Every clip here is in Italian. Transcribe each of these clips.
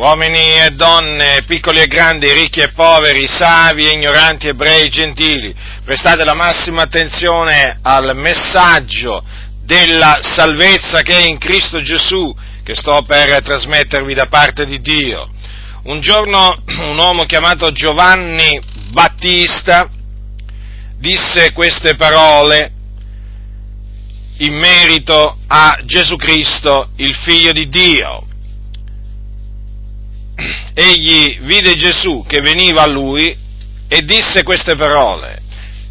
uomini e donne, piccoli e grandi, ricchi e poveri, savi e ignoranti, ebrei e gentili, prestate la massima attenzione al messaggio della salvezza che è in Cristo Gesù, che sto per trasmettervi da parte di Dio. Un giorno un uomo chiamato Giovanni Battista disse queste parole in merito a Gesù Cristo, il figlio di Dio. Egli vide Gesù che veniva a lui e disse queste parole.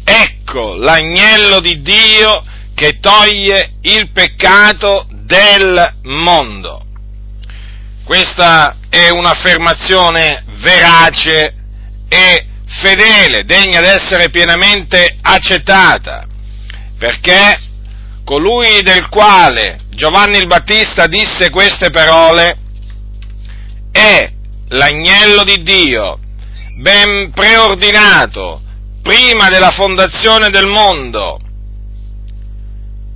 Ecco l'agnello di Dio che toglie il peccato del mondo. Questa è un'affermazione verace e fedele, degna di essere pienamente accettata, perché colui del quale Giovanni il Battista disse queste parole l'agnello di Dio, ben preordinato prima della fondazione del mondo,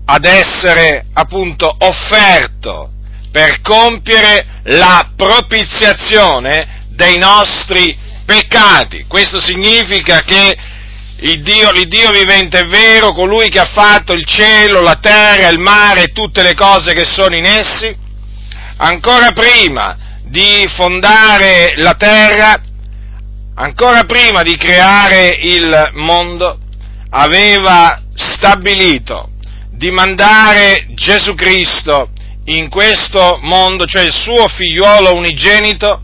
ad essere appunto offerto per compiere la propiziazione dei nostri peccati. Questo significa che il Dio, vivente è vero, colui che ha fatto il cielo, la terra, il mare e tutte le cose che sono in essi, ancora prima di fondare la terra, ancora prima di creare il mondo, aveva stabilito di mandare Gesù Cristo in questo mondo, cioè il suo figliuolo unigenito,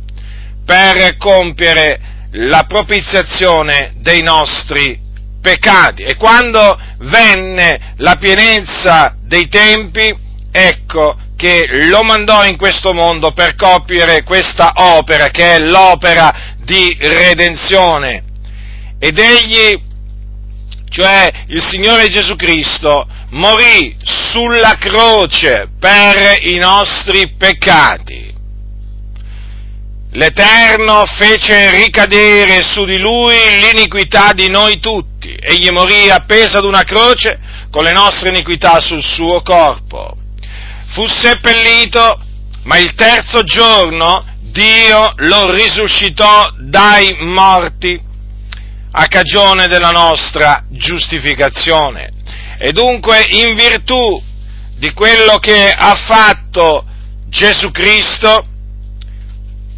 per compiere la propiziazione dei nostri peccati. E quando venne la pienezza dei tempi, ecco che lo mandò in questo mondo per compiere questa opera, che è l'opera di redenzione. Ed egli, cioè il Signore Gesù Cristo, morì sulla croce per i nostri peccati l'Eterno fece ricadere su di lui l'iniquità di noi tutti. Egli morì appeso ad una croce con le nostre iniquità sul suo corpo. Fu seppellito, ma il terzo giorno Dio lo risuscitò dai morti a cagione della nostra giustificazione. E dunque in virtù di quello che ha fatto Gesù Cristo,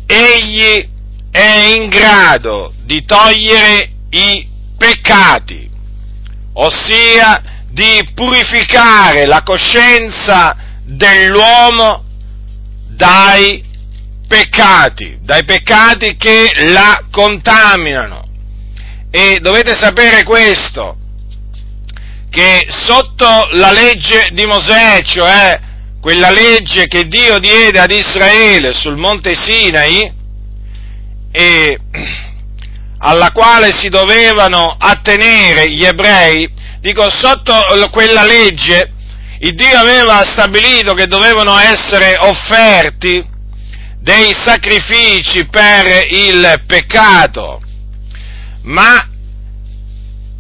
egli è in grado di togliere i peccati, ossia di purificare la coscienza dell'uomo dai peccati, dai peccati che la contaminano. E dovete sapere questo, che sotto la legge di Mosè, cioè quella legge che Dio diede ad Israele sul monte Sinai e alla quale si dovevano attenere gli ebrei, dico sotto quella legge il Dio aveva stabilito che dovevano essere offerti dei sacrifici per il peccato, ma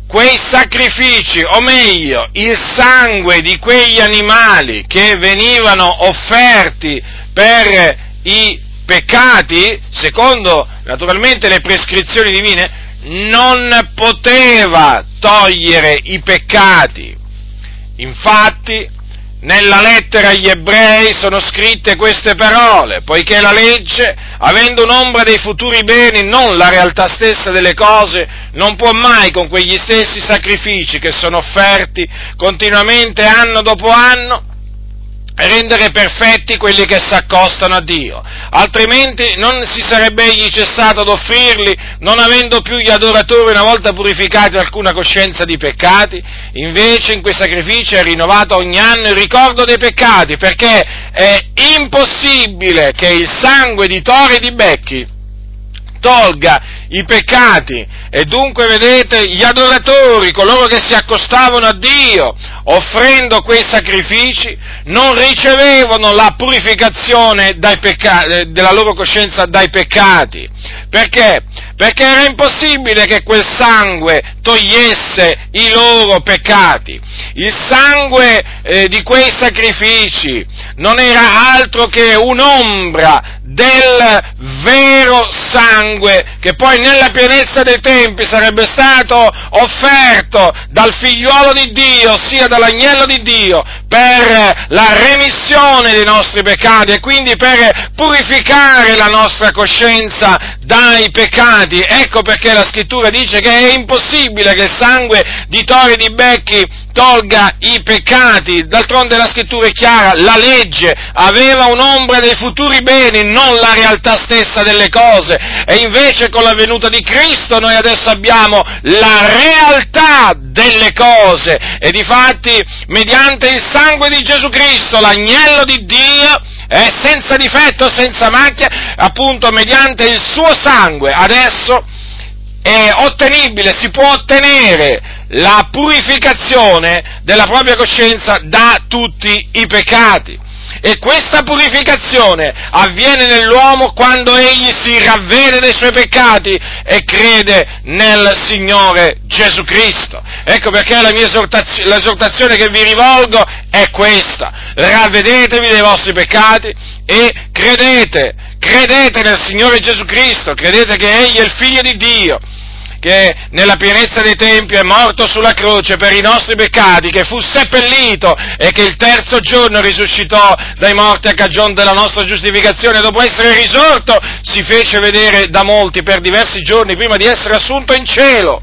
quei sacrifici, o meglio, il sangue di quegli animali che venivano offerti per i peccati, secondo naturalmente le prescrizioni divine, non poteva togliere i peccati. Infatti, nella lettera agli ebrei sono scritte queste parole, poiché la legge, avendo un'ombra dei futuri beni, non la realtà stessa delle cose, non può mai con quegli stessi sacrifici che sono offerti continuamente anno dopo anno, rendere perfetti quelli che si accostano a Dio, altrimenti non si sarebbe egli cessato ad offrirli, non avendo più gli adoratori una volta purificati alcuna coscienza di peccati, invece in quei sacrifici è rinnovato ogni anno il ricordo dei peccati, perché è impossibile che il sangue di tori e di becchi tolga i peccati e dunque vedete gli adoratori, coloro che si accostavano a Dio offrendo quei sacrifici, non ricevevano la purificazione pecca- della loro coscienza dai peccati. Perché? perché era impossibile che quel sangue togliesse i loro peccati. Il sangue eh, di quei sacrifici non era altro che un'ombra del vero sangue che poi nella pienezza dei tempi sarebbe stato offerto dal figliuolo di Dio, ossia dall'agnello di Dio, per la remissione dei nostri peccati e quindi per purificare la nostra coscienza dai peccati. Ecco perché la scrittura dice che è impossibile che il sangue di tori e di becchi tolga i peccati. D'altronde la scrittura è chiara, la legge aveva un'ombra dei futuri beni, non la realtà stessa delle cose. E invece con la venuta di Cristo noi adesso abbiamo la realtà delle cose. E difatti, mediante il sangue di Gesù Cristo, l'agnello di Dio, è senza difetto, senza macchia, appunto mediante il suo sangue, adesso è ottenibile, si può ottenere la purificazione della propria coscienza da tutti i peccati. E questa purificazione avviene nell'uomo quando egli si ravvede dei suoi peccati e crede nel Signore Gesù Cristo. Ecco perché la mia esortazio- l'esortazione che vi rivolgo è questa. Ravvedetevi dei vostri peccati e credete, credete nel Signore Gesù Cristo, credete che Egli è il Figlio di Dio che nella pienezza dei tempi è morto sulla croce per i nostri peccati, che fu seppellito e che il terzo giorno risuscitò dai morti a cagione della nostra giustificazione, dopo essere risorto si fece vedere da molti per diversi giorni prima di essere assunto in cielo,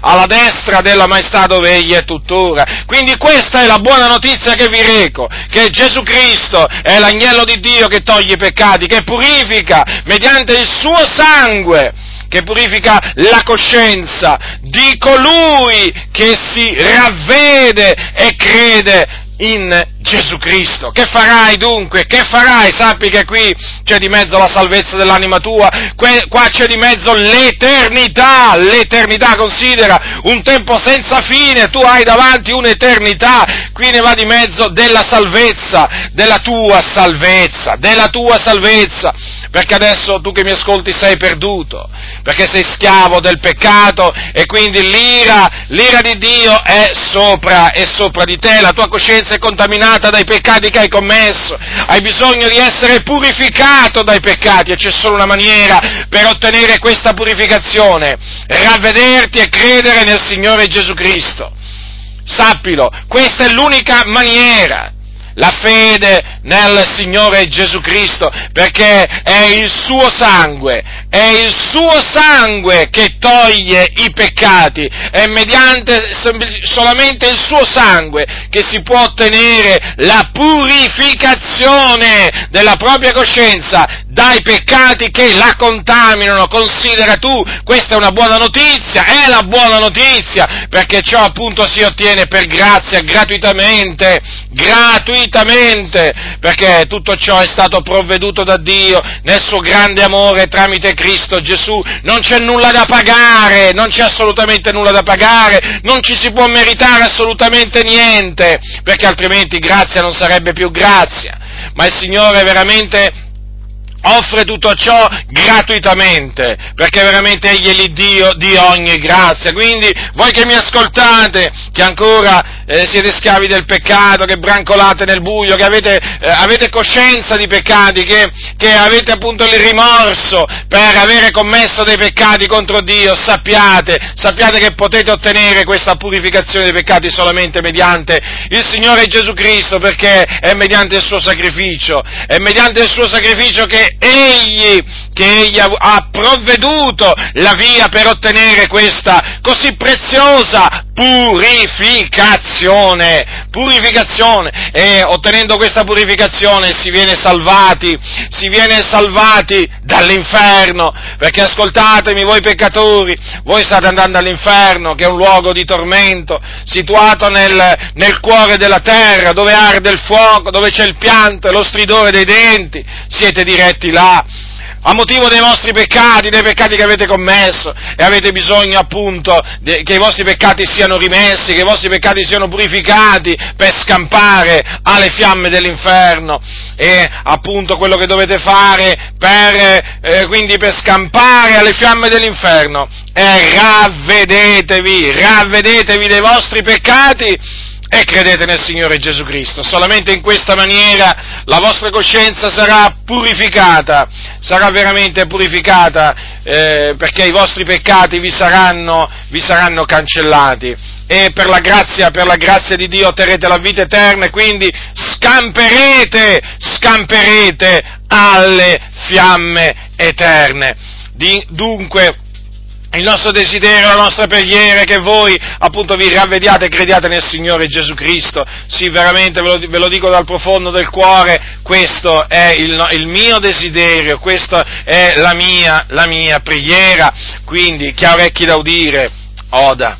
alla destra della maestà dove egli è tuttora. Quindi questa è la buona notizia che vi reco, che Gesù Cristo è l'agnello di Dio che toglie i peccati, che purifica mediante il suo sangue che purifica la coscienza di colui che si ravvede e crede in Gesù Cristo. Che farai dunque? Che farai? Sappi che qui c'è di mezzo la salvezza dell'anima tua, qua c'è di mezzo l'eternità, l'eternità, considera un tempo senza fine, tu hai davanti un'eternità, qui ne va di mezzo della salvezza, della tua salvezza, della tua salvezza, perché adesso tu che mi ascolti sei perduto, perché sei schiavo del peccato e quindi l'ira, l'ira di Dio è sopra, è sopra di te, la tua coscienza è contaminata dai peccati che hai commesso, hai bisogno di essere purificato dai peccati e c'è solo una maniera per ottenere questa purificazione, ravvederti e credere nel Signore Gesù Cristo. Sappilo, questa è l'unica maniera la fede nel Signore Gesù Cristo, perché è il suo sangue, è il suo sangue che toglie i peccati, è mediante solamente il suo sangue che si può ottenere la purificazione della propria coscienza dai peccati che la contaminano. Considera tu, questa è una buona notizia, è la buona notizia, perché ciò appunto si ottiene per grazia, gratuitamente, gratuitamente, perché tutto ciò è stato provveduto da Dio nel suo grande amore tramite Cristo Gesù. Non c'è nulla da pagare, non c'è assolutamente nulla da pagare, non ci si può meritare assolutamente niente, perché altrimenti grazia non sarebbe più grazia. Ma il Signore veramente offre tutto ciò gratuitamente, perché veramente Egli è l'Iddio di ogni grazia. Quindi voi che mi ascoltate, che ancora eh, siete schiavi del peccato, che brancolate nel buio, che avete, eh, avete coscienza di peccati, che, che, avete appunto il rimorso per avere commesso dei peccati contro Dio, sappiate, sappiate che potete ottenere questa purificazione dei peccati solamente mediante il Signore Gesù Cristo, perché è mediante il suo sacrificio, è mediante il suo sacrificio che egli, che egli ha provveduto la via per ottenere questa così preziosa purificazione, purificazione, e ottenendo questa purificazione si viene salvati, si viene salvati dall'inferno, perché ascoltatemi voi peccatori, voi state andando all'inferno, che è un luogo di tormento, situato nel, nel cuore della terra, dove arde il fuoco, dove c'è il pianto e lo stridore dei denti, siete diretti là a motivo dei vostri peccati, dei peccati che avete commesso e avete bisogno appunto che i vostri peccati siano rimessi, che i vostri peccati siano purificati per scampare alle fiamme dell'inferno. E appunto quello che dovete fare per, eh, quindi per scampare alle fiamme dell'inferno è ravvedetevi, ravvedetevi dei vostri peccati e credete nel Signore Gesù Cristo. Solamente in questa maniera la vostra coscienza sarà purificata, sarà veramente purificata eh, perché i vostri peccati vi saranno, vi saranno cancellati e per la, grazia, per la grazia di Dio otterrete la vita eterna e quindi scamperete, scamperete alle fiamme eterne. Di, dunque, il nostro desiderio, la nostra preghiera è che voi appunto vi ravvediate e crediate nel Signore Gesù Cristo. Sì, veramente ve lo, ve lo dico dal profondo del cuore, questo è il, il mio desiderio, questa è la mia, la mia preghiera. Quindi chi ha orecchi da udire, oda.